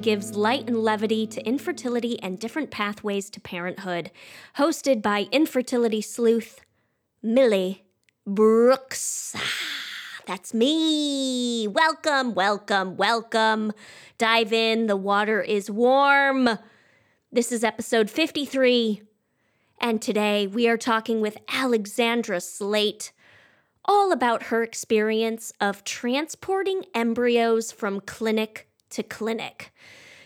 gives light and levity to infertility and different pathways to parenthood. Hosted by infertility sleuth Millie Brooks. Ah, that's me. Welcome, welcome, welcome. Dive in. The water is warm. This is episode 53. And today we are talking with Alexandra Slate all about her experience of transporting embryos from clinic to clinic.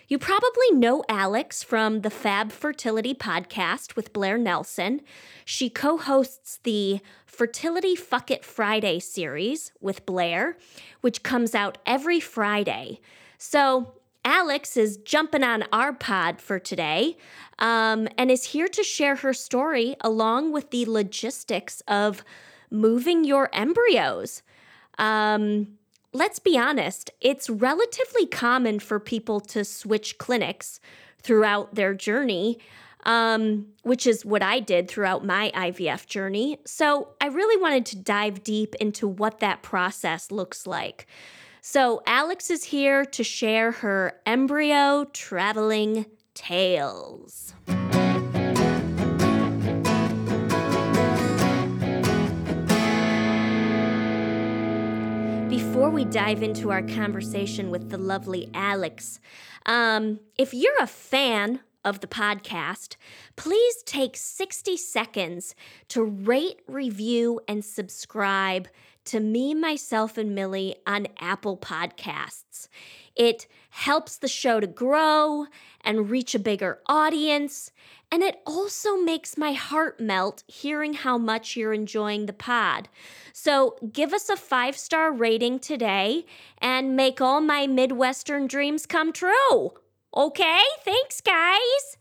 You probably know Alex from the Fab Fertility podcast with Blair Nelson. She co hosts the Fertility Fuck It Friday series with Blair, which comes out every Friday. So, Alex is jumping on our pod for today um, and is here to share her story along with the logistics of moving your embryos. Um, let's be honest, it's relatively common for people to switch clinics throughout their journey, um, which is what I did throughout my IVF journey. So I really wanted to dive deep into what that process looks like. So Alex is here to share her embryo traveling tales. Before we dive into our conversation with the lovely Alex, um, if you're a fan of the podcast, please take 60 seconds to rate, review, and subscribe to me, myself, and Millie on Apple Podcasts. It helps the show to grow and reach a bigger audience. And it also makes my heart melt hearing how much you're enjoying the pod. So give us a five star rating today and make all my Midwestern dreams come true. Okay? Thanks, guys.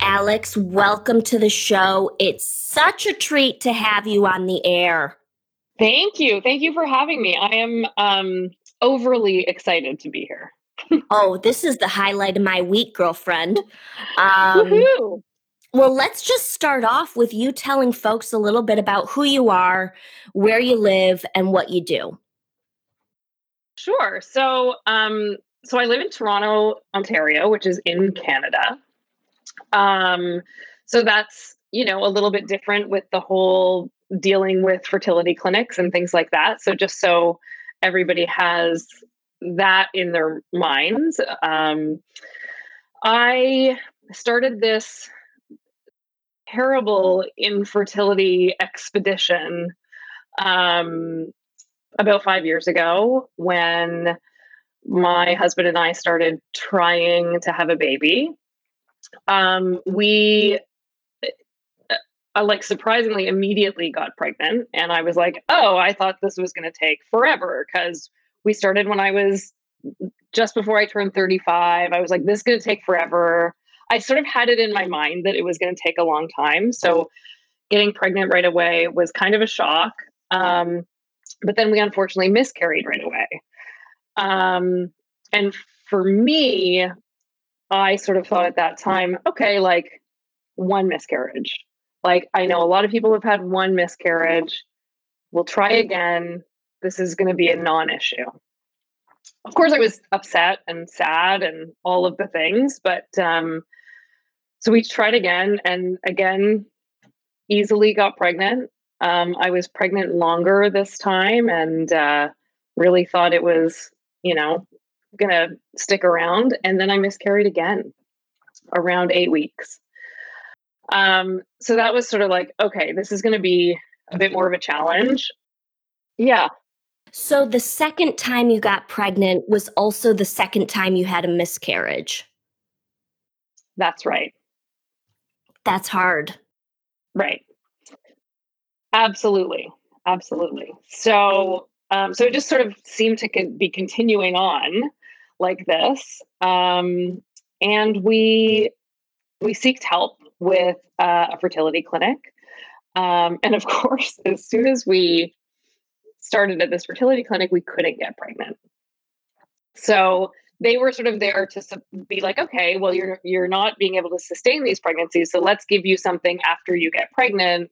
Alex, welcome to the show. It's such a treat to have you on the air. Thank you. Thank you for having me. I am um, overly excited to be here. oh, this is the highlight of my week, girlfriend. Um, well, let's just start off with you telling folks a little bit about who you are, where you live, and what you do. Sure. So, um, so I live in Toronto, Ontario, which is in Canada. Um, so that's you know a little bit different with the whole dealing with fertility clinics and things like that. So just so everybody has that in their minds, um, I started this terrible infertility expedition um, about five years ago when my husband and I started trying to have a baby. Um, we I like surprisingly immediately got pregnant. And I was like, oh, I thought this was going to take forever because we started when I was just before I turned 35. I was like, this is going to take forever. I sort of had it in my mind that it was going to take a long time. So getting pregnant right away was kind of a shock. Um, but then we unfortunately miscarried right away. Um, and for me, I sort of thought at that time, okay, like one miscarriage like, I know a lot of people have had one miscarriage. We'll try again. This is going to be a non issue. Of course, I was upset and sad and all of the things, but um, so we tried again and again, easily got pregnant. Um, I was pregnant longer this time and uh, really thought it was, you know, going to stick around. And then I miscarried again around eight weeks. Um, so that was sort of like, okay, this is going to be a bit more of a challenge. Yeah. So the second time you got pregnant was also the second time you had a miscarriage. That's right. That's hard. Right. Absolutely. Absolutely. So, um, so it just sort of seemed to be continuing on like this. Um, and we we seeked help with uh, a fertility clinic. Um, and of course, as soon as we started at this fertility clinic, we couldn't get pregnant. So they were sort of there to be like, okay, well, you're you're not being able to sustain these pregnancies, so let's give you something after you get pregnant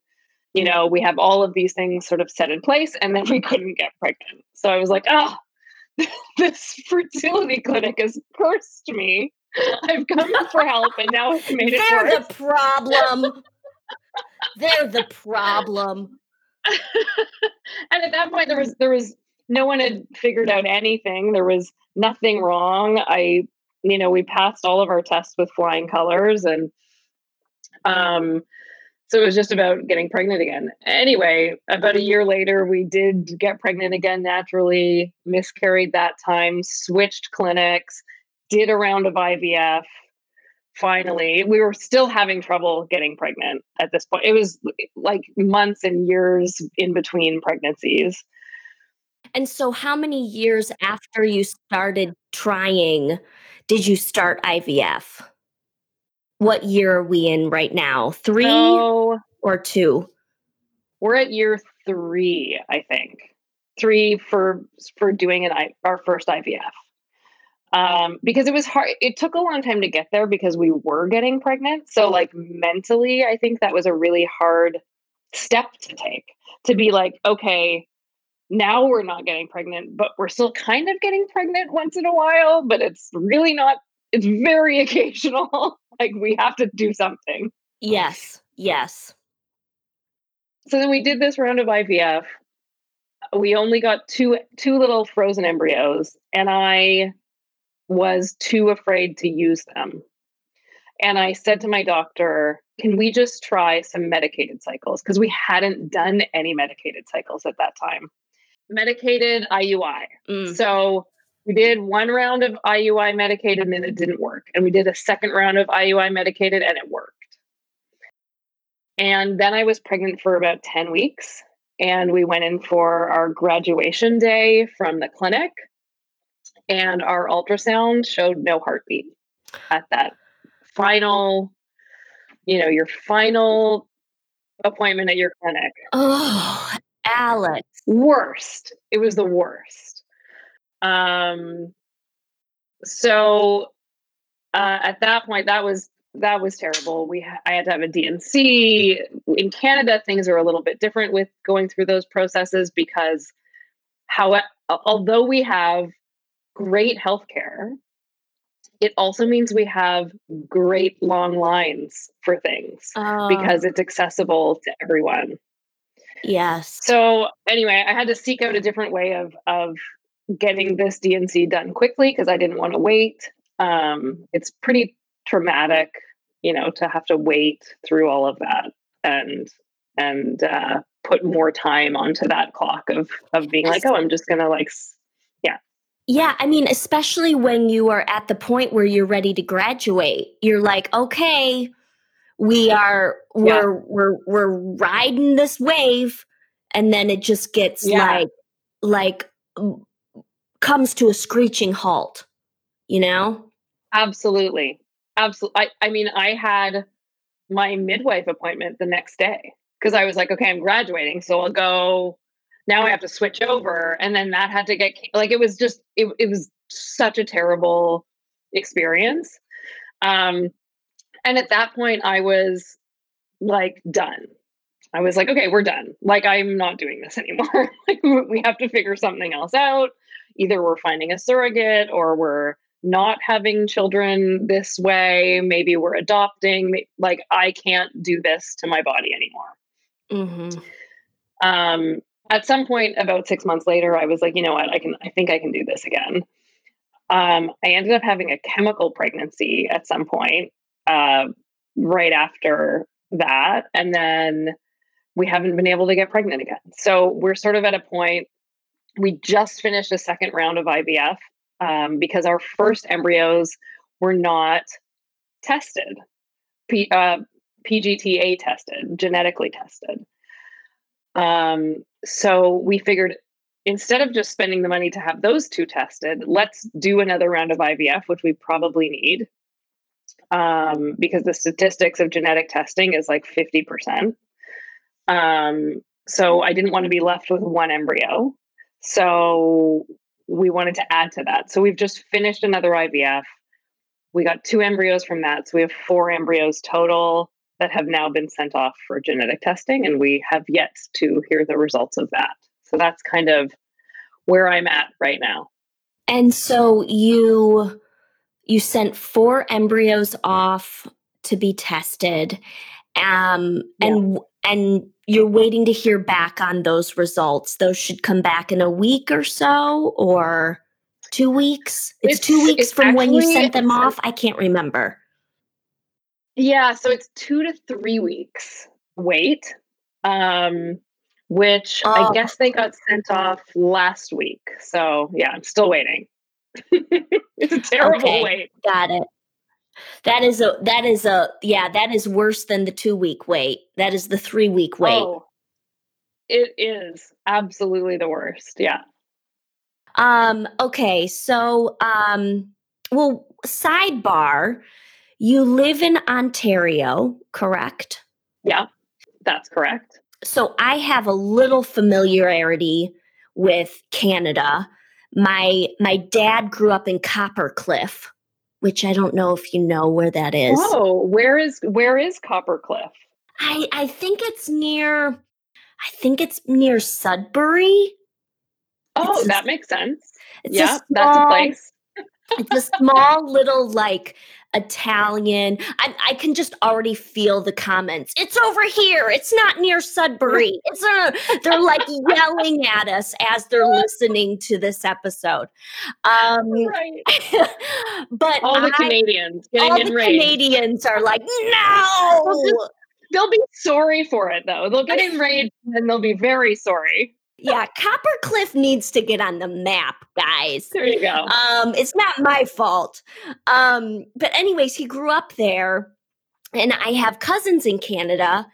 you know, we have all of these things sort of set in place, and then we couldn't get pregnant. So I was like, oh, this fertility clinic has cursed me. I've come for help, and now it's made it They're worse. the problem. They're the problem. and at that point, there was there was no one had figured out anything. There was nothing wrong. I, you know, we passed all of our tests with flying colors, and um, so it was just about getting pregnant again. Anyway, about a year later, we did get pregnant again naturally, miscarried that time, switched clinics, did a round of IVF. Mm-hmm. Finally, we were still having trouble getting pregnant at this point. It was like months and years in between pregnancies. And so, how many years after you started trying did you start IVF? What year are we in right now? Three So or two? we're at year three, I think. Three for for doing an I, our first IVF. Um, because it was hard. It took a long time to get there because we were getting pregnant. So, like mentally, I think that was a really hard step to take. To be like, okay, now we're not getting pregnant, but we're still kind of getting pregnant once in a while. But it's really not. It's very occasional. like we have to do something. Yes, yes. so then we did this round of IVF. We only got two two little frozen embryos, and I was too afraid to use them. And I said to my doctor, "Can we just try some medicated cycles?" Because we hadn't done any medicated cycles at that time. Medicated IUI. Mm. So we did one round of IUI medicated and it didn't work. And we did a second round of IUI medicated and it worked. And then I was pregnant for about 10 weeks. And we went in for our graduation day from the clinic. And our ultrasound showed no heartbeat at that final, you know, your final appointment at your clinic. Oh, Alex. Worst. It was the worst. Um, so uh, at that point, that was that was terrible. We ha- I had to have a D&C. In Canada, things are a little bit different with going through those processes because how although we have great healthcare, it also means we have great long lines for things Oh, because it's accessible to everyone. yes. So anyway, I had to seek out a different way of of getting this D&C done quickly because I didn't want to wait. Um, it's pretty traumatic, you know, to have to wait through all of that and and uh, put more time onto that clock of of being like, oh, I'm just gonna like, Yeah, I mean, especially when you are at the point where you're ready to graduate, you're like, okay, we are Yeah. we're we're we're riding this wave, and then it just gets Yeah. like like comes to a screeching halt, you know? absolutely, absolutely. I, I mean, I had my midwife appointment the next day because I was like, okay, I'm graduating, so I'll go. Now I have to switch over, and then that had to get like it was just it, it was such a terrible experience. Um, and at that point, I was like done. I was like, okay, we're done. Like I'm not doing this anymore. like we have to figure something else out. Either we're finding a surrogate or we're not having children this way. Maybe we're adopting. Like I can't do this to my body anymore. Mm-hmm. Um, at some point, about six months later, I was like, you know what? I can. I think I can do this again. Um, I ended up having a chemical pregnancy at some point, uh, right after that, and then we haven't been able to get pregnant again. So we're sort of at a point. We just finished a second round of IVF um, because our first embryos were not tested, P, uh, PGTA tested, genetically tested. Um, so we figured instead of just spending the money to have those two tested, let's do another round of IVF, which we probably need. Um, because the statistics of genetic testing is like 50%. Um, so I didn't want to be left with one embryo. So we wanted to add to that. So we've just finished another IVF. We got two embryos from that. So we have four embryos total. That have now been sent off for genetic testing, and we have yet to hear the results of that. So that's kind of where I'm at right now. And so you you sent four embryos off to be tested um yeah. and and you're waiting to hear back on those results those should come back in a week or so or two weeks it's, it's two weeks from actually, when you sent them off i can't remember yeah so it's two to three weeks wait um which oh. i guess they got sent off last week so yeah i'm still waiting it's a terrible okay, wait got it that is a that is a yeah, that is worse than the 2 week wait. That is the 3 week wait. Oh, it is absolutely the worst. Yeah. Um okay, so um well sidebar, you live in Ontario, correct? Yeah. That's correct. So I have a little familiarity with Canada. My my dad grew up in Coppercliff, which I don't know if you know where that is. Oh, where is where is Coppercliff? I I think it's near I think it's near Sudbury. Oh, it's that a, makes sense. yeah, a small, that's a place. it's a small little like Italian. I, I, can just already feel the comments. It's over here. It's not near Sudbury. It's a, they're like yelling at us as they're listening to this episode. Um, right. but all the I, Canadians, all the Canadians are like, no. They'll be sorry for it though. They'll get enraged and they'll be very sorry yeah, Coppercliff needs to get on the map, guys. There you go. Um, it's not my fault. Um, but anyways, he grew up there and I have cousins in Canada,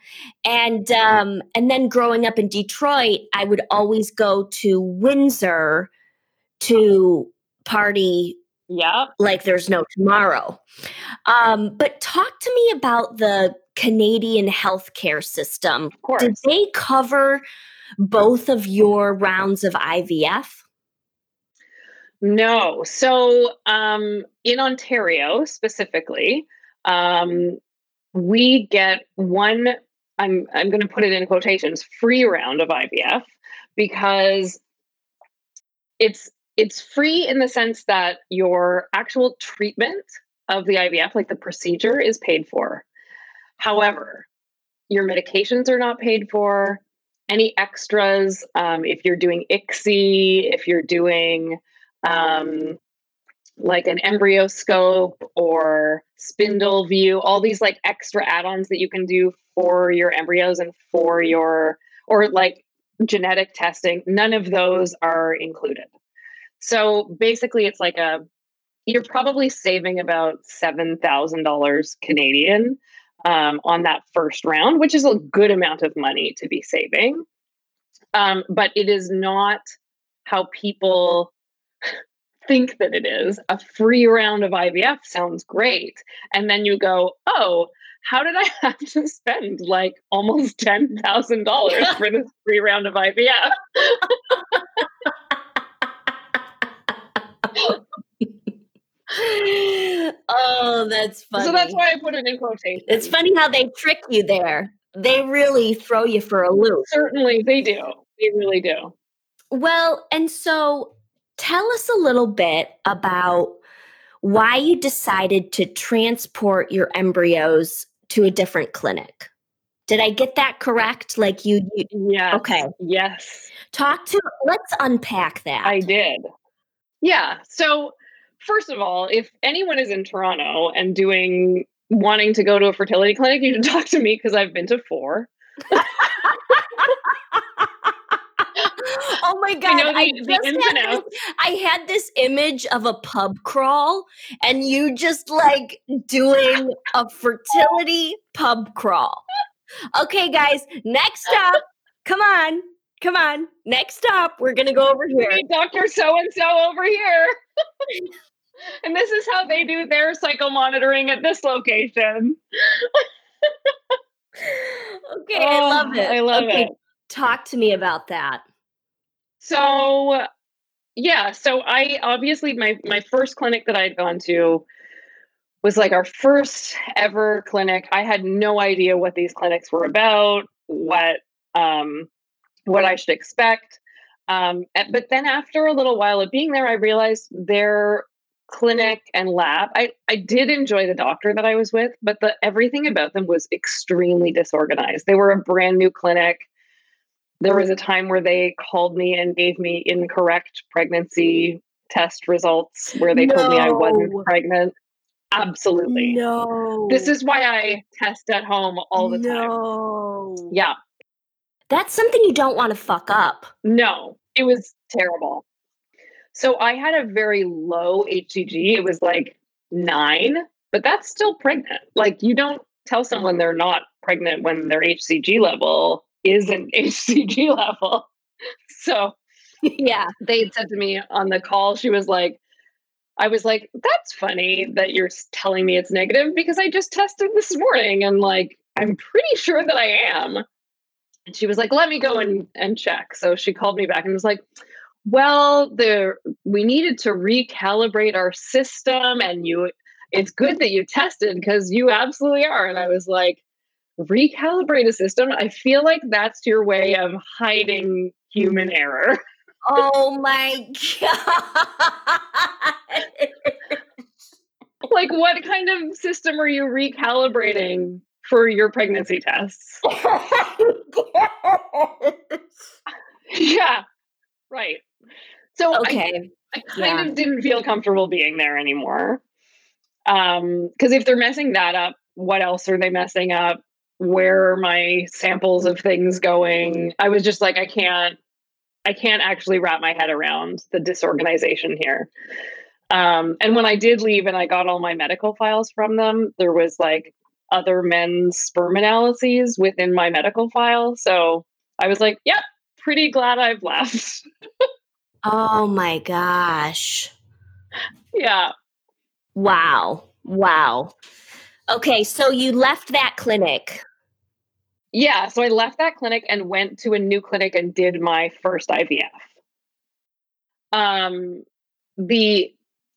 and um, and then growing up in Detroit, I would always go to Windsor to party. Yeah, like there's no tomorrow. Um, but talk to me about the Canadian healthcare system. Of course. Did they cover both of your rounds of IVF? No. So um, in Ontario specifically, um, we get one. I'm I'm going to put it in quotations free round of IVF because it's it's free in the sense that your actual treatment of the IVF, like the procedure, is paid for. However, your medications are not paid for any extras um, if you're doing ICSI, if you're doing um, like an EmbryoScope or spindle view, all these like extra add-ons that you can do for your embryos and for your or like genetic testing, none of those are included. So basically it's like a you're probably saving about $7,000 Canadian um, on that first round, which is a good amount of money to be saving. Um, but it is not how people think that it is. A free round of IVF sounds great. And then you go, oh, how did I have to spend like almost $10,000 for this free round of IVF? Oh, that's funny. So that's why I put it in quotation. It's funny how they trick you there. They really throw you for a loop. Certainly, they do. They really do. Well, and so tell us a little bit about why you decided to transport your embryos to a different clinic. Did I get that correct? Like you, you Yeah. Okay. Yes. Talk to let's unpack that. I did. Yeah. So first of all, if anyone is in Toronto and doing wanting to go to a fertility clinic, you should talk to me because I've been to four. oh my god! I, the, I, the had this, I had this image of a pub crawl, and you just like doing a fertility pub crawl. Okay, guys. Next up, come on, come on. Next up, we're gonna go over here. Doctor So and So over here. and this is how they do their cycle monitoring at this location. okay, oh, I love it. I love okay, it. Talk to me about that. So, yeah, so I obviously my my first clinic that I had gone to was like our first ever clinic. I had no idea what these clinics were about, what um, what I should expect. Um, but then after a little while of being there, I realized their clinic and lab. I, I did enjoy the doctor that I was with, but the everything about them was extremely disorganized. They were a brand new clinic. There was a time where they called me and gave me incorrect pregnancy test results where they no. told me I wasn't pregnant. Absolutely. No. This is why I test at home all the no. time. Yeah. That's something you don't want to fuck up. No, it was terrible. So I had a very low HCG. It was like nine, but that's still pregnant. Like you don't tell someone they're not pregnant when their HCG level is an HCG level. So yeah, they said to me on the call, she was like, I was like, that's funny that you're telling me it's negative because I just tested this morning and like, I'm pretty sure that I am. And she was like, let me go and, and check. So she called me back and was like, well, there we needed to recalibrate our system and you it's good that you tested because you absolutely are. And I was like, recalibrate a system. I feel like that's your way of hiding human error. Oh my god. like what kind of system are you recalibrating for your pregnancy tests? yeah. Right. So okay. I, I kind yeah. of didn't feel comfortable being there anymore. Um, because if they're messing that up, what else are they messing up? Where are my samples of things going? I was just like, I can't, I can't actually wrap my head around the disorganization here. Um, and when I did leave and I got all my medical files from them, there was like other men's sperm analyses within my medical file. So I was like, yep, pretty glad I've left. oh my gosh. Yeah. Wow. Wow. Okay, so you left that clinic. Yeah, so I left that clinic and went to a new clinic and did my first IVF. Um the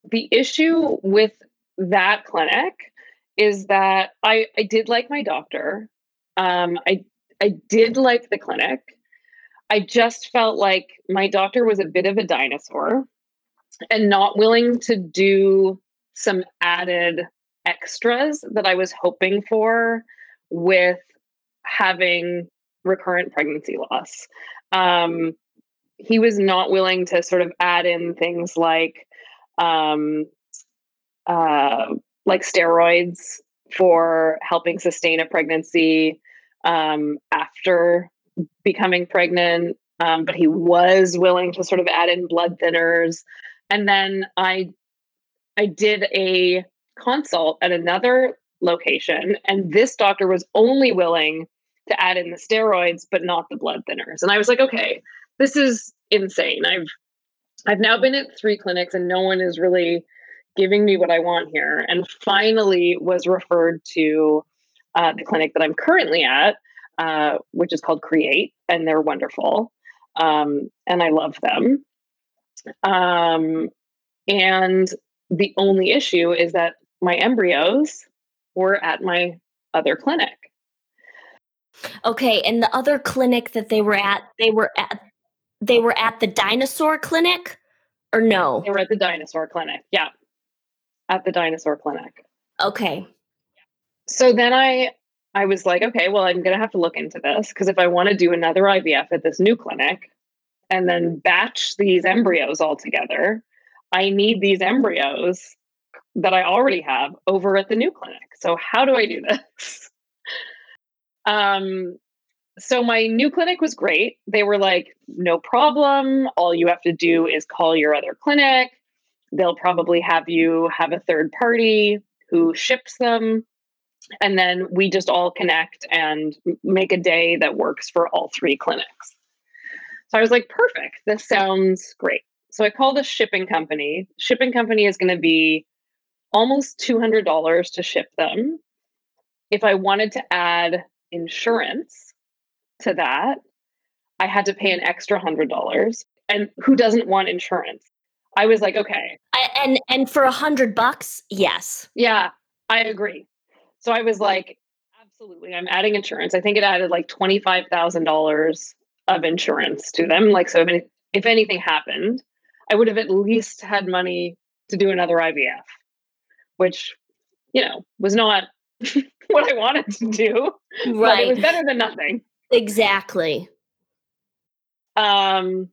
the issue with that clinic is that I I did like my doctor. Um I I did like the clinic. I just felt like my doctor was a bit of a dinosaur and not willing to do some added extras that I was hoping for with having recurrent pregnancy loss. Um, he was not willing to sort of add in things like um, uh, like steroids for helping sustain a pregnancy um, after becoming pregnant, um, but he was willing to sort of add in blood thinners. And then I I did a consult at another location, and this doctor was only willing to add in the steroids, but not the blood thinners. And I was like, okay, this is insane. I've I've now been at three clinics and no one is really giving me what I want here. And finally was referred to uh, the clinic that I'm currently at, uh, which is called Create, and they're wonderful. Um, and I love them. Um, and the only issue is that my embryos were at my other clinic. Okay, and the other clinic that they were at, they were at they were at the dinosaur clinic or no? They were at the dinosaur clinic. Yeah. At the dinosaur clinic. Okay. So then I I was like, okay, well, I'm going to have to look into this because if I want to do another IVF at this new clinic and then batch these embryos all together, I need these embryos that I already have over at the new clinic. So how do I do this? um, so my new clinic was great. They were like, no problem. All you have to do is call your other clinic. They'll probably have you have a third party who ships them and then we just all connect and make a day that works for all three clinics. So I was like, perfect. This sounds great. So I called a shipping company. Shipping company is going to be almost $200 to ship them. If I wanted to add insurance to that, I had to pay an extra $100. And who doesn't want insurance? I was like, okay. I, and and for a hundred bucks, yes. Yeah, I agree. So I was like, absolutely, I'm adding insurance. I think it added like $25,000 of insurance to them. Like, so if, any, if anything happened, I would have at least had money to do another IVF, which, you know, was not what I wanted to do. Right. But it was better than nothing. Exactly. Um,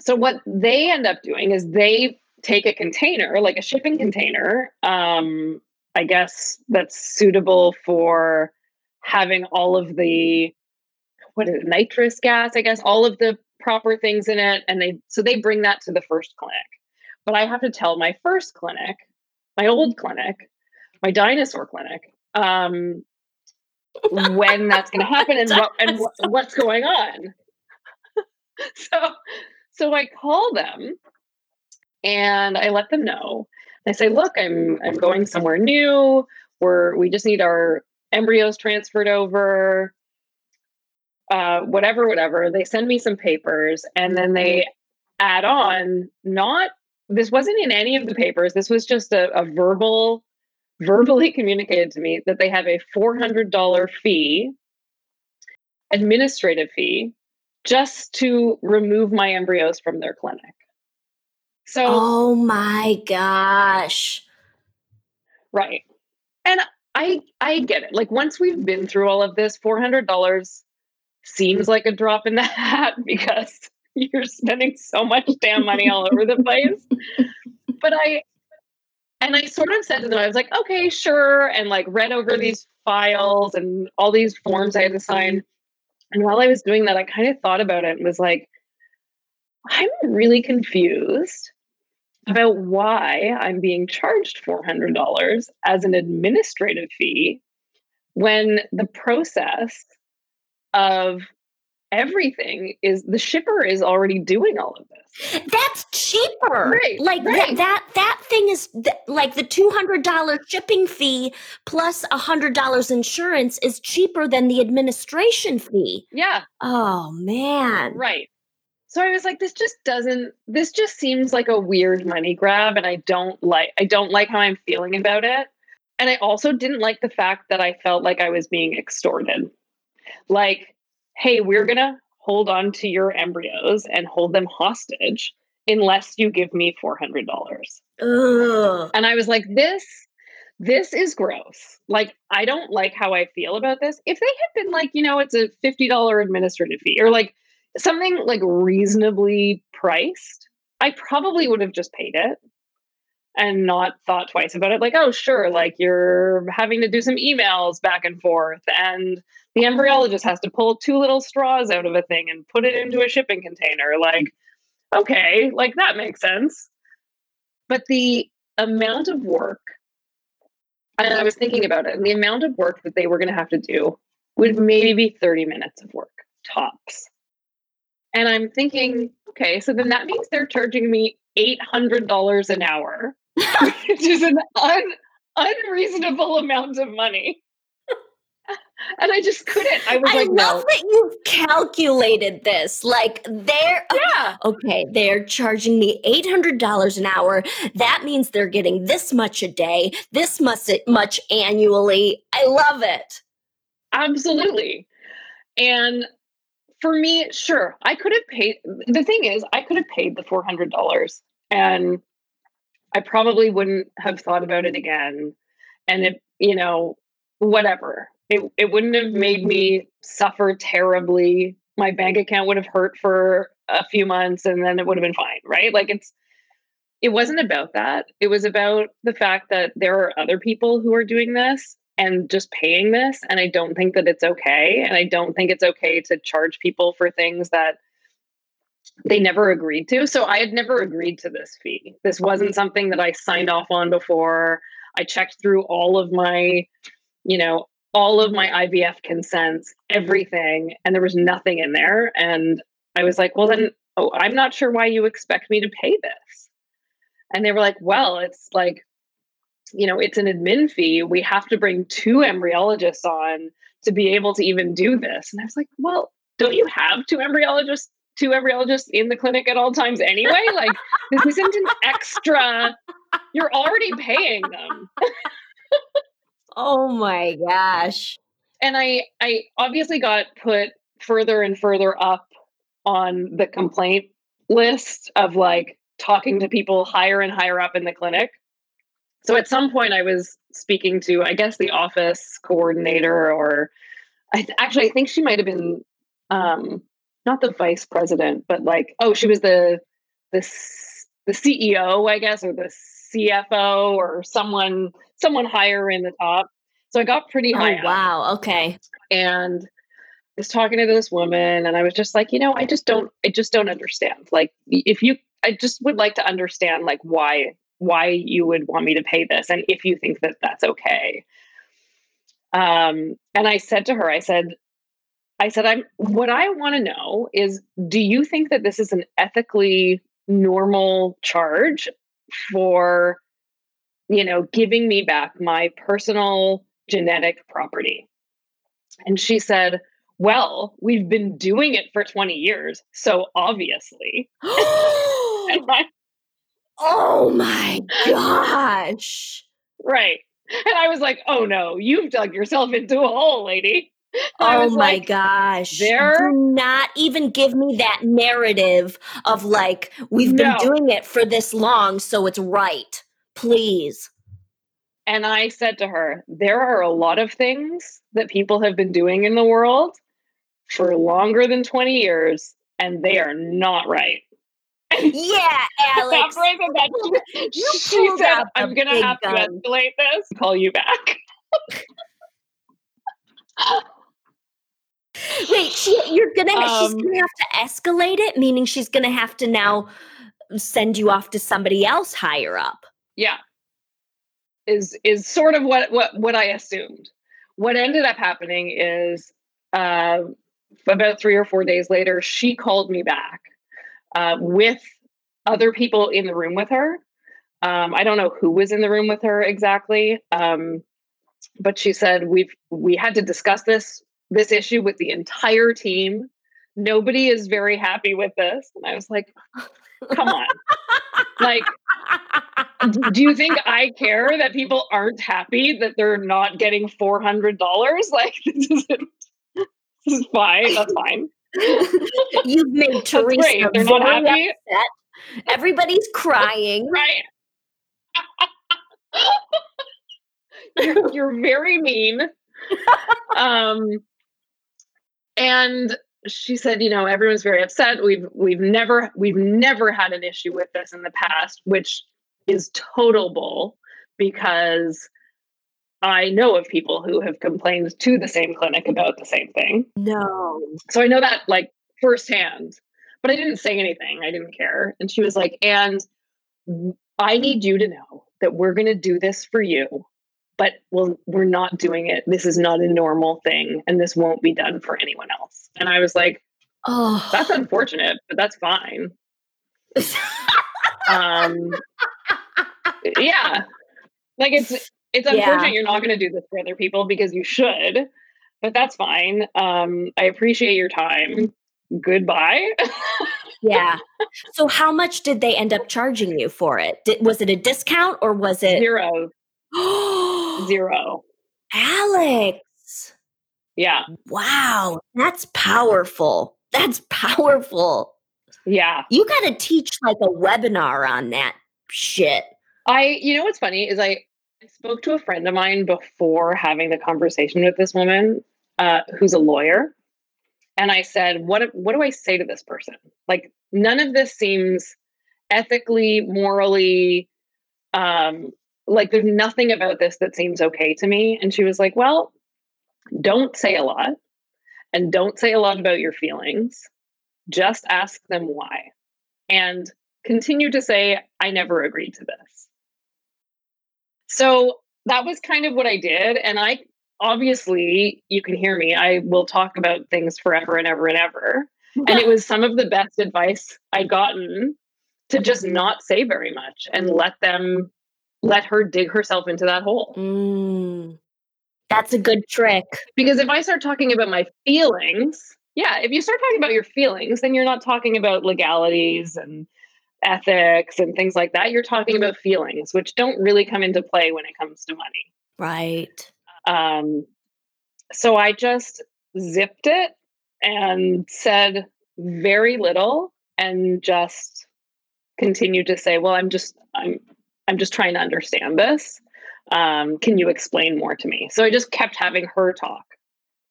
so what they end up doing is they take a container, like a shipping container, um, I guess that's suitable for having all of the what is it, nitrous gas, I guess, all of the proper things in it. And they so they bring that to the first clinic. But I have to tell my first clinic, my old clinic, my dinosaur clinic, um, when that's going to happen and what and what, what's going on. so so I call them and I let them know. I say, look, I'm I'm going somewhere new. We're we just need our embryos transferred over. Uh, whatever, whatever. They send me some papers and then they add on not this wasn't in any of the papers. This was just a, a verbal, verbally communicated to me that they have a $400 fee, administrative fee, just to remove my embryos from their clinic. So, oh my gosh. Right. And I I get it. Like once we've been through all of this, $400 seems like a drop in the hat because you're spending so much damn money all over the place. But I and I sort of said to them, I was like, okay, sure, and like read over these files and all these forms I had to sign. And while I was doing that, I kind of thought about it and was like, I'm really confused about why I'm being charged $400 as an administrative fee when the process of everything is the shipper is already doing all of this. That's cheaper. Right, like right. that that that thing is th- like the $200 shipping fee plus $100 insurance is cheaper than the administration fee. Yeah. Oh man. Right. So I was like, this just doesn't, this just seems like a weird money grab. And I don't like, I don't like how I'm feeling about it. And I also didn't like the fact that I felt like I was being extorted. Like, hey, we're going to hold on to your embryos and hold them hostage unless you give me $400. Ugh. And I was like, this, this is gross. Like, I don't like how I feel about this. If they had been like, you know, it's a $50 administrative fee or like, something like reasonably priced, I probably would have just paid it and not thought twice about it. Like, oh, sure, like you're having to do some emails back and forth, and the embryologist has to pull two little straws out of a thing and put it into a shipping container. Like, okay, like that makes sense. But the amount of work, and I was thinking about it, and the amount of work that they were going to have to do would maybe be 30 minutes of work tops. And I'm thinking, okay, so then that means they're charging me $800 an hour, which is an un- unreasonable amount of money. and I just couldn't. I was like, I like, love no. that you've calculated this. Like they're oh, yeah. okay, they're charging me eight hundred dollars an hour. That means they're getting this much a day, this much much annually. I love it. Absolutely. And for me, sure, I could have paid. The thing is, I could have paid the four hundred dollars, and I probably wouldn't have thought about it again. And it, you know, whatever. It it wouldn't have made me mm-hmm. suffer terribly. My bank account would have hurt for a few months, and then it would have been fine, right? Like it's. It wasn't about that. It was about the fact that there are other people who are doing this and just paying this. And I don't think that it's okay. And I don't think it's okay to charge people for things that they never agreed to. So I had never agreed to this fee. This wasn't something that I signed off on before. I checked through all of my, you know, all of my IVF consents, everything, and there was nothing in there. And I was like, well, then, oh, I'm not sure why you expect me to pay this. And they were like, well, it's like you know, it's an admin fee. We have to bring two embryologists on to be able to even do this. And I was like, well, don't you have two embryologists, two embryologists in the clinic at all times anyway? Like this isn't an extra. You're already paying them. Oh my gosh. And I I obviously got put further and further up on the complaint list of like talking to people higher and higher up in the clinic. So at some point I was speaking to I guess the office coordinator or I th- actually I think she might have been um not the vice president but like oh she was the the the CEO I guess or the CFO or someone someone higher in the top. So I got pretty high. Oh, wow. Okay. And I was talking to this woman and I was just like, you know, I just don't I just don't understand. Like if you I just would like to understand like why why you would want me to pay this and if you think that that's okay. Um and I said to her I said I said I'm what I want to know is do you think that this is an ethically normal charge for you know giving me back my personal genetic property and she said well we've been doing it for 20 years so obviously I, oh my gosh right and i was like oh no you've dug yourself into a hole lady oh my like, gosh. There, Do not even give me that narrative of like, we've no. been doing it for this long, so it's right. Please. And I said to her, there are a lot of things that people have been doing in the world for longer than 20 years, and they are not right. Yeah, Alex. that, you she said, I'm going to have gun. to escalate this, call you back. Wait, she you're gonna um, she's gonna have to escalate it, meaning she's gonna have to now send you off to somebody else higher up. Yeah. Is is sort of what what what I assumed. What ended up happening is uh, about three or four days later, she called me back uh, with other people in the room with her. Um, I don't know who was in the room with her exactly, um, but she said we've we had to discuss this this issue with the entire team. Nobody is very happy with this. And I was like, come on. like, do you think I care that people aren't happy that they're not getting $400? Like, this is, this is fine. That's fine. You've made Teresa They're not happy. Upset. Everybody's crying. Right. you're, you're very mean. um, and she said, you know, everyone's very upset. We've we've never we've never had an issue with this in the past, which is total bull because I know of people who have complained to the same clinic about the same thing. No. So I know that like firsthand. But I didn't say anything. I didn't care. And she was like, and I need you to know that we're going to do this for you but well, we're not doing it. This is not a normal thing, and this won't be done for anyone else. And I was like, oh, that's unfortunate, but that's fine. um, yeah, like it's it's unfortunate yeah. you're not going to do this for other people because you should, but that's fine. Um, I appreciate your time. Goodbye. yeah. So, how much did they end up charging you for it? Did, was it a discount or was it zero? Zero. Alex. Yeah. Wow. That's powerful. That's powerful. Yeah. You got to teach like a webinar on that shit. I, you know what's funny is I, I spoke to a friend of mine before having the conversation with this woman uh, who's a lawyer. And I said, what, what do I say to this person? Like, none of this seems ethically, morally, um, like there's nothing about this that seems okay to me and she was like well don't say a lot and don't say a lot about your feelings just ask them why and continue to say i never agreed to this so that was kind of what i did and i obviously you can hear me i will talk about things forever and ever and ever and it was some of the best advice i'd gotten to just not say very much and let them let her dig herself into that hole. Mm, that's a good trick. Because if I start talking about my feelings, yeah, if you start talking about your feelings, then you're not talking about legalities and ethics and things like that. You're talking about feelings, which don't really come into play when it comes to money. Right. Um, so I just zipped it and said very little and just continued to say, well, I'm just, I'm, I'm just trying to understand this. Um, can you explain more to me? So I just kept having her talk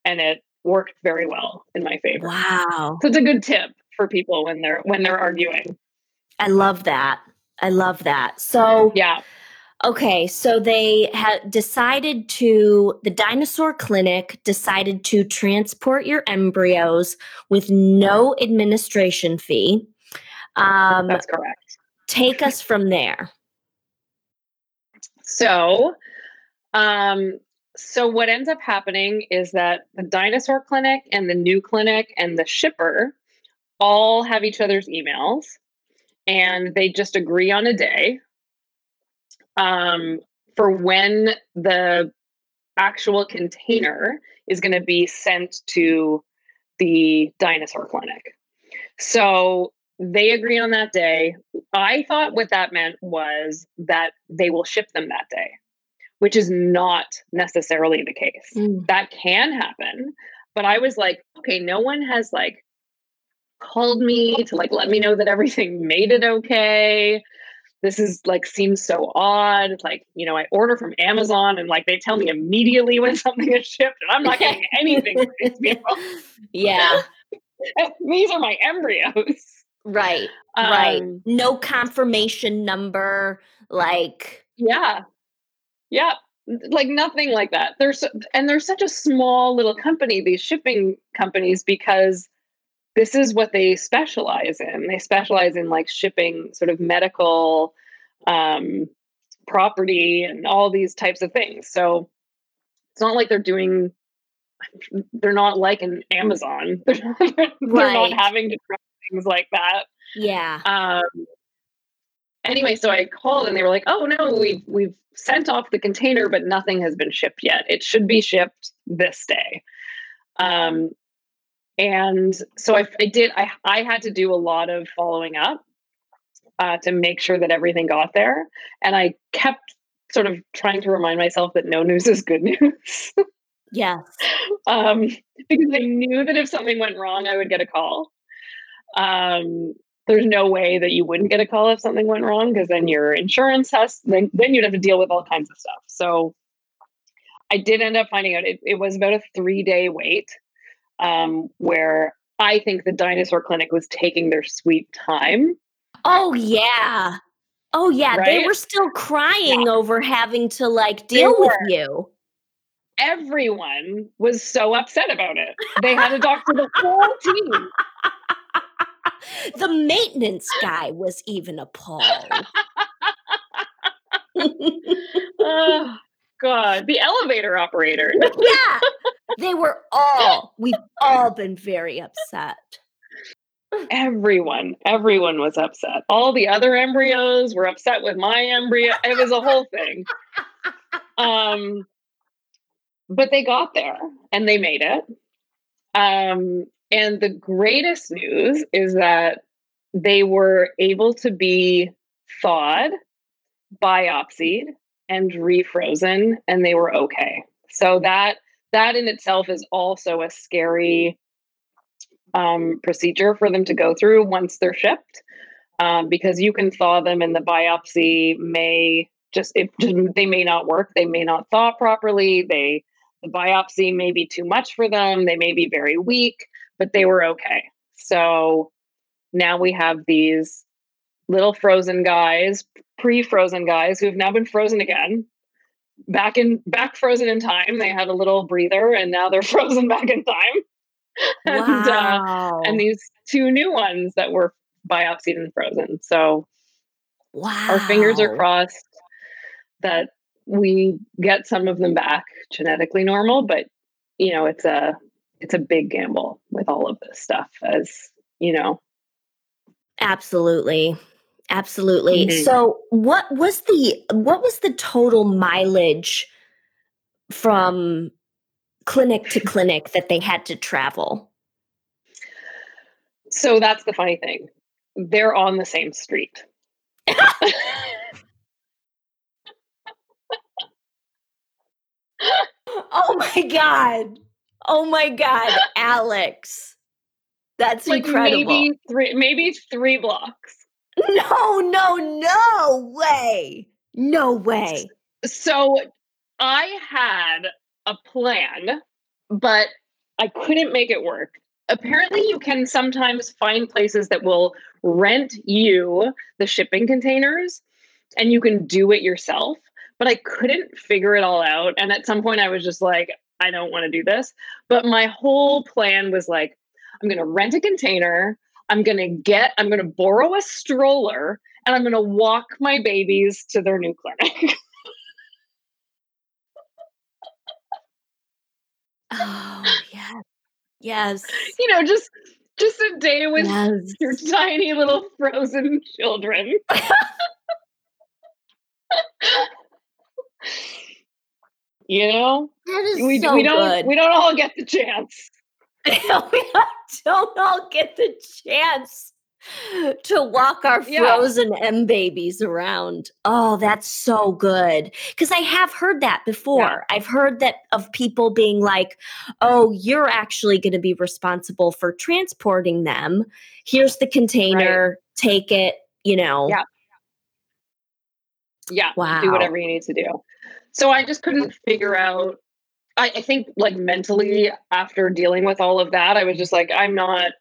and it worked very well in my favor. Wow. So it's a good tip for people when they're, when they're arguing. I love that. I love that. So, yeah. Okay, so they had decided to, the dinosaur clinic decided to transport your embryos with no administration fee. Um, That's correct. Take us from there. So, um, so what ends up happening is that the dinosaur clinic and the new clinic and the shipper all have each other's emails and they just agree on a day um, for when the actual container is going to be sent to the dinosaur clinic. So they agree on that day. I thought what that meant was that they will ship them that day, which is not necessarily the case. Mm. That can happen. But I was like, okay, no one has like called me to like let me know that everything made it okay this is like seems so odd. It's like, you know, I order from Amazon and like they tell me immediately when something is shipped and I'm not getting anything from these people. Yeah. These are my embryos. Right. Um, right. No confirmation number. Like, yeah. Yeah. Like nothing like that. There's, and they're such a small little company, these shipping companies, because this is what they specialize in. They specialize in like shipping sort of medical um, property and all these types of things. So it's not like they're doing, they're not like an Amazon. they're, right. not having to try things like that. Yeah. Um, anyway, so I called and they were like, "Oh no, we've we've sent off the container, but nothing has been shipped yet. It should be shipped this day." Um, and so I, I did, I, I had to do a lot of following up uh, to make sure that everything got there. And I kept sort of trying to remind myself that no news is good news. yes. Um, because I knew that if something went wrong, I would get a call. Um, there's no way that you wouldn't get a call if something went wrong because then your insurance has then, then you'd have to deal with all kinds of stuff. So I did end up finding out it, it was about a three day wait um, where I think the dinosaur clinic was taking their sweet time. Oh yeah. Oh yeah, right? they were still crying yeah. over having to like deal with you. Everyone was so upset about it. They had to talk to the whole team. the maintenance guy was even appalled. oh, God, the elevator operator. yeah, they were all, we've all been very upset. Everyone, everyone was upset. All the other embryos were upset with my embryo. It was a whole thing. Um, but they got there and they made it. Um, and the greatest news is that they were able to be thawed, biopsied, and refrozen, and they were okay. So that that in itself is also a scary um, procedure for them to go through once they're shipped, um, because you can thaw them, and the biopsy may just it just, they may not work. They may not thaw properly. They the biopsy may be too much for them. They may be very weak, but they were okay. So now we have these little frozen guys, pre-frozen guys who've now been frozen again. Back in back frozen in time. They had a little breather and now they're frozen back in time. and wow. uh, and these two new ones that were biopsied and frozen. So wow. our fingers are crossed that we get some of them back genetically normal, but you know, it's a it's a big gamble with all of this stuff as, you know. Absolutely. Absolutely. Mm-hmm. So what was the what was the total mileage from clinic to clinic that they had to travel? So that's the funny thing. They're on the same street. Oh my god. Oh my god, Alex. That's like incredible. maybe three maybe three blocks. No, no, no way. No way. So I had a plan, but I couldn't make it work. Apparently, you can sometimes find places that will rent you the shipping containers and you can do it yourself. But I couldn't figure it all out. And at some point, I was just like, I don't want to do this. But my whole plan was like, I'm going to rent a container. I'm going to get, I'm going to borrow a stroller and I'm going to walk my babies to their new clinic. oh, yes. Yes. You know, just just a day with yes. your tiny little frozen children. you know? we, so we don't good. we don't all get the chance. we don't all get the chance to walk our frozen yeah. M babies around. Oh, that's so good. Because I have heard that before. Yeah. I've heard that of people being like, oh, you're actually going to be responsible for transporting them. Here's the container, right. take it, you know. Yeah. Yeah. Wow. Do whatever you need to do. So I just couldn't mm. figure out. I, I think, like, mentally, after dealing with all of that, I was just like, I'm not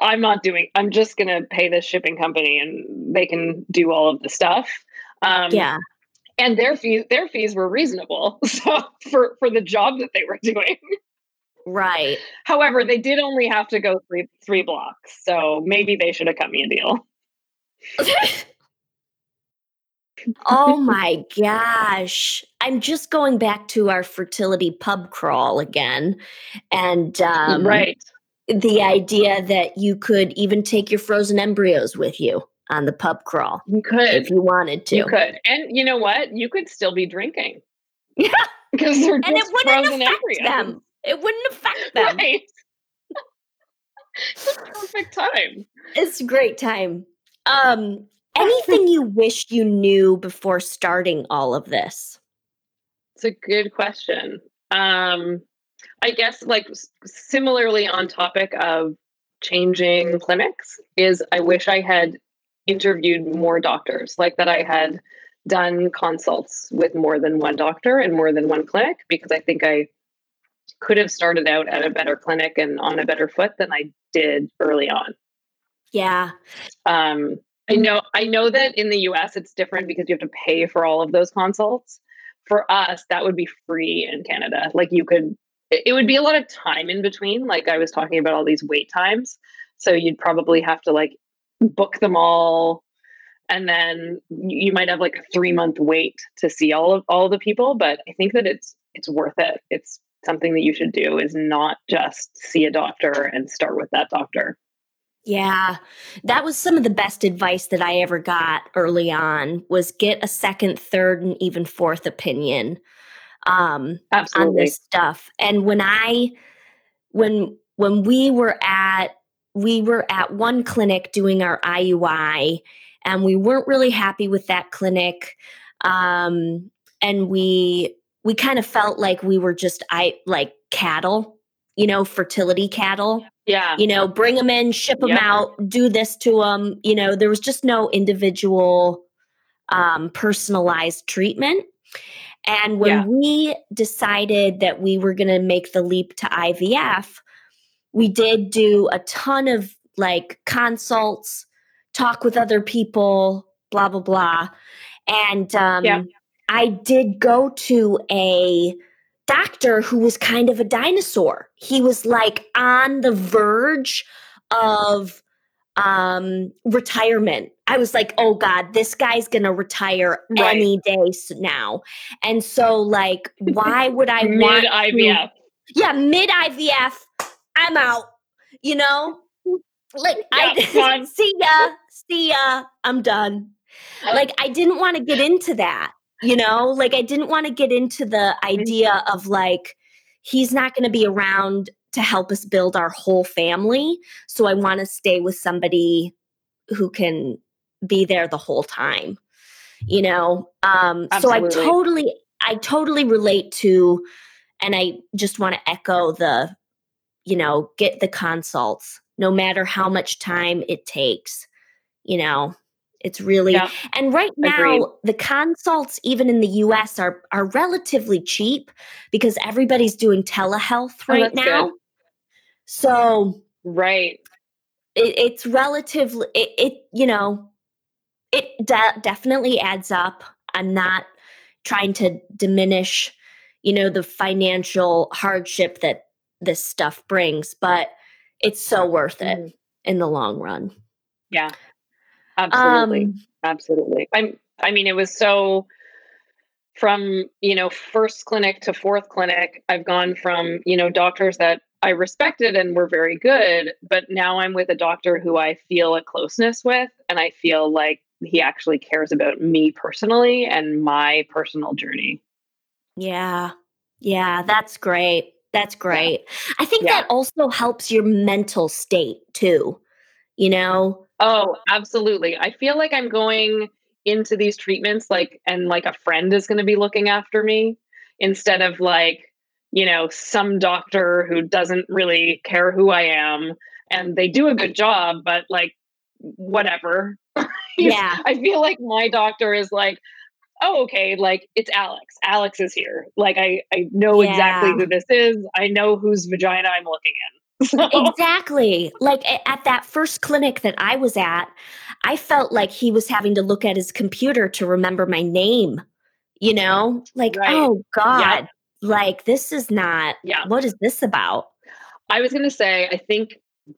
I'm not doing. I'm just going to pay this shipping company, and they can do all of the stuff. Um, yeah, and their fees their fees were reasonable. So for for the job that they were doing, right. However, they did only have to go three three blocks, so maybe they should have cut me a deal. oh my gosh. I'm just going back to our fertility pub crawl again. And um, right the idea that you could even take your frozen embryos with you on the pub crawl. You could. If you wanted to. You could. And you know what? You could still be drinking. Yeah. Because they're and just it wouldn't frozen affect embryos. them. It wouldn't affect them. Right. it's a perfect time. It's a great time. Um, anything you wish you knew before starting all of this? It's a good question. Um, I guess like similarly on topic of changing clinics is I wish I had interviewed more doctors, like that I had done consults with more than one doctor and more than one clinic because I think I could have started out at a better clinic and on a better foot than I did early on. Yeah. Um, I know I know that in the US it's different because you have to pay for all of those consults. For us, that would be free in Canada. Like you could it would be a lot of time in between. Like I was talking about all these wait times. So you'd probably have to like book them all and then you might have like a three month wait to see all of all the people. But I think that it's it's worth it. It's something that you should do is not just see a doctor and start with that doctor. Yeah. That was some of the best advice that I ever got early on was get a second, third and even fourth opinion um, Absolutely. on this stuff. And when I, when when we were at we were at one clinic doing our IUI, and we weren't really happy with that clinic, um, and we we kind of felt like we were just I like cattle, you know, fertility cattle. Yeah. You know, bring them in, ship them out, do this to them. You know, there was just no individual um, personalized treatment. And when yeah. we decided that we were going to make the leap to IVF, we did do a ton of like consults, talk with other people, blah, blah, blah. And um, yeah. I did go to a doctor who was kind of a dinosaur. He was like on the verge of um retirement. I was like oh god this guy's gonna retire right. any day now. And so like why would i mid want ivf yeah mid ivf i'm out you know? Like yeah, i see ya see ya i'm done. Like i didn't want to get into that you know like i didn't want to get into the idea of like he's not going to be around to help us build our whole family. So I want to stay with somebody who can be there the whole time. You know, um, so I totally, I totally relate to and I just want to echo the, you know, get the consults no matter how much time it takes. You know, it's really Yeah. and right now Agreed. the consults even in the US are are relatively cheap because everybody's doing telehealth Oh, right good. now. So Right. it, it's relatively it, it you know it de- definitely adds up i'm not trying to diminish you know the financial hardship that this stuff brings but it's so worth it Mhm. in the long run Yeah. Absolutely. um Absolutely. I'm I mean it was so from, you know, first clinic to fourth clinic, I've gone from, you know, doctors that I respected and were very good, but now I'm with a doctor who I feel a closeness with and I feel like he actually cares about me personally and my personal journey. yeah yeah that's great that's great i think Yeah. that also helps your mental state too you know Oh, absolutely. I feel like I'm going into these treatments like and like a friend is going to be looking after me instead of like, you know, some doctor who doesn't really care who I am and they do a good job, but like whatever. Yeah. I feel like my doctor is like, oh, okay, like it's Alex. Alex is here. Like I, I know exactly who this is. I know whose vagina I'm looking in. Exactly. Like at that first clinic that I was at, I felt like he was having to look at his computer to remember my name. You know, like, Right. oh God, like this is not, Yeah. what is this about? I was going to say, I think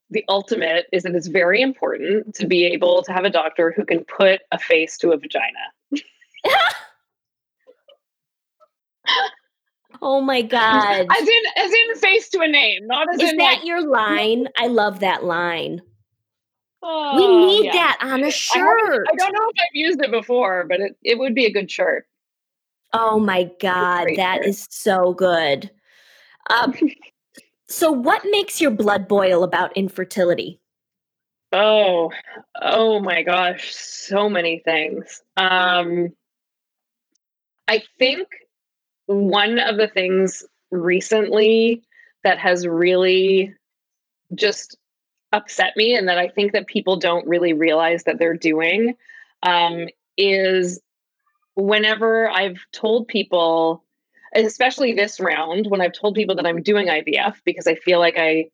the ultimate is that it's very important to be able to have a doctor who can put a face to a vagina. Oh my God. As in, as in face to a name, not as in. Is in that like. your line? I love that line. we oh, need yeah. that on a shirt. I don't know if I've used it before, but it, it would be a good shirt. Oh my God, that shirt. is so good. Um, so, what makes your blood boil about infertility? Oh, oh my gosh, so many things. Um, I think one of the things recently that has really just upset me and that I think that people don't really realize that they're doing um, is whenever I've told people, especially this round, when I've told people that I'm doing IVF because I feel like I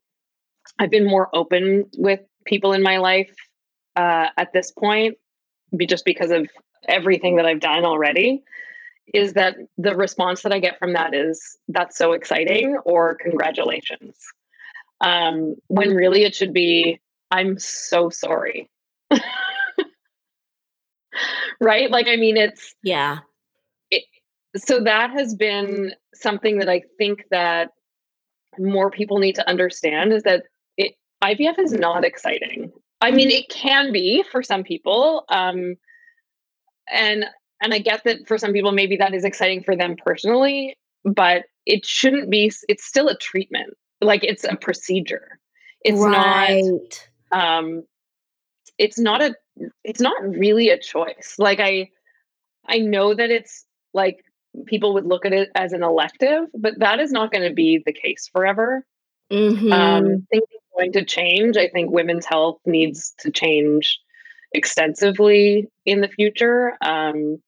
I've been more open with people in my life uh, at this point, be, just because of everything that I've done already. Is that the response that I get from that is that's so exciting or congratulations? Um, when really it should be I'm so sorry. right? Like, I mean, it's Yeah. so that has been something that I think that more people need to understand is that it, IVF is not exciting. I mean, it can be for some people, um, and and I get that for some people maybe that is exciting for them personally, but it shouldn't be. It's still a treatment, like it's a procedure. It's right. not. Um, it's not a. It's not really a choice. Like I, I know that it's like people would look at it as an elective, but that is not going to be the case forever. Mhm. Um, things are going to change. I think women's health needs to change extensively in the future. Um,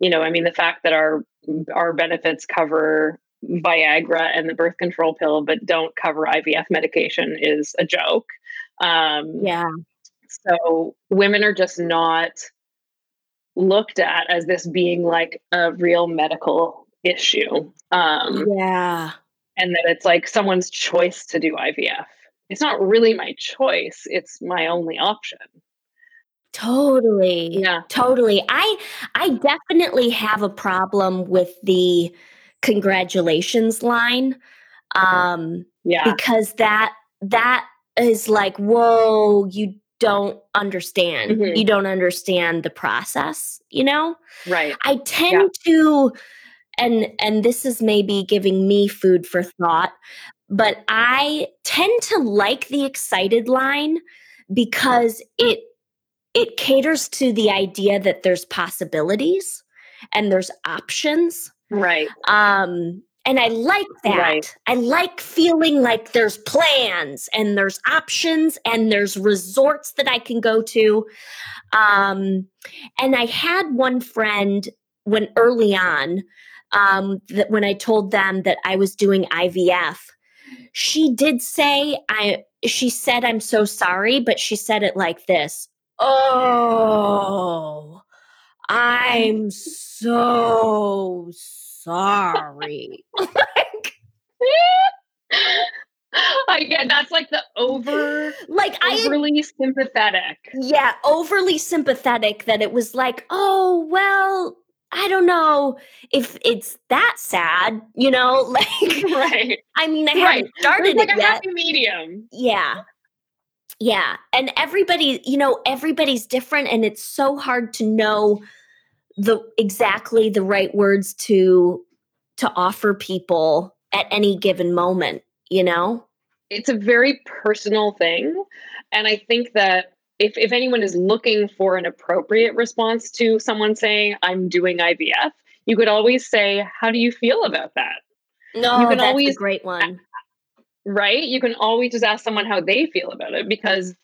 you know, I mean, the fact that our our benefits cover Viagra and the birth control pill, but don't cover IVF medication is a joke. Um, yeah. so women are just not looked at as this being like a real medical issue. Um, Yeah. and that it's like someone's choice to do IVF. It's not really my choice, it's my only option. Totally. Yeah. Totally. I I definitely have a problem with the congratulations line. Um Yeah. because that that is like whoa you don't understand Mhm. you don't understand the process you know Right. i tend to and and this is maybe giving me food for thought but i tend to like the excited line because it it caters to the idea that there's possibilities and there's options Right. um And I like that. Right. I like feeling like there's plans and there's options and there's resorts that I can go to. Um, and I had one friend when early on um, that when I told them that I was doing IVF, she did say I she said I'm so sorry, but she said it like this. Oh, I'm so sorry. I get that's like the over like I overly sympathetic. yeah, overly sympathetic that it was like, oh, well, I don't know if it's that sad, you know? Like, right. I mean, I Right. haven't started It's like it a yet. happy medium. Yeah. Yeah. And everybody, you know, everybody's different and it's so hard to know the exactly the right words to to offer people at any given moment, you know? It's a very personal thing. And I think that if, if anyone is looking for an appropriate response to someone saying, I'm doing IVF, you could always say, How do you feel about that? No, you can that's a great one. Right? You can always just ask someone how they feel about it because,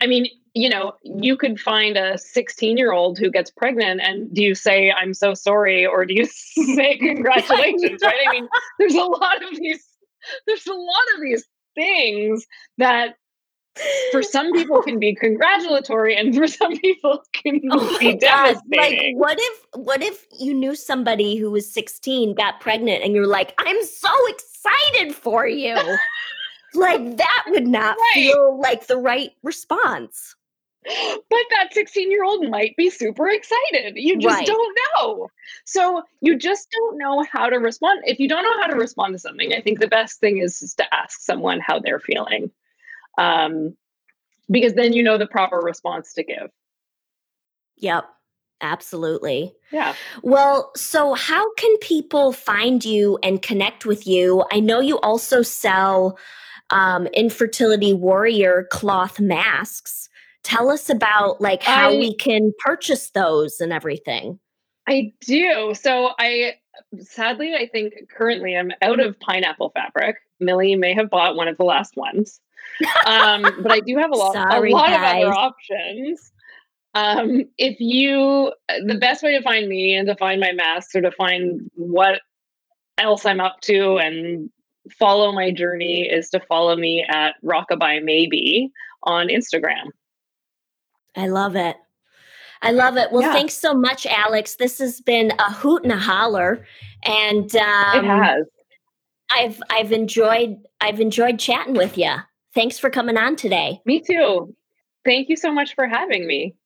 I mean, you know, you could find a 16 year old who gets pregnant and do you say, I'm so sorry, or do you say, congratulations, right? I mean, there's a lot of these, there's a lot of these things that for some people can be congratulatory and for some people can Oh be God. Like, devastating. what if what if you knew somebody who was 16 got pregnant and you're like, I'm so excited for you. like that would not Right. feel like the right response. but that 16 year old might be super excited. You just Right. don't know. So you just don't know how to respond. If you don't know how to respond to something, I think the best thing is, is to ask someone how they're feeling. Um, because then you know the proper response to give. Yep. Absolutely. Yeah. Well, so how can people find you and connect with you? I know you also sell um, infertility warrior cloth masks. Tell us about like how I- we can purchase those and everything. I do. So I sadly I think currently I'm out of pineapple fabric. Millie may have bought one of the last ones. Um, but I do have a lot Sorry, a lot of other options. Um, if you the best way to find me and to find my masks or to find what else I'm up to and follow my journey is to follow me at Rockabye Maybe on Instagram. I love it. I love it. Well, Yeah. thanks so much, Alex. This has been a hoot and a holler, and um, it has. I've I've enjoyed I've enjoyed chatting with you. Thanks for coming on today. Me too. Thank you so much for having me.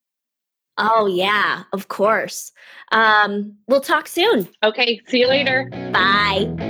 Oh yeah, of course. Um, we'll talk soon. Okay, see you later. Bye.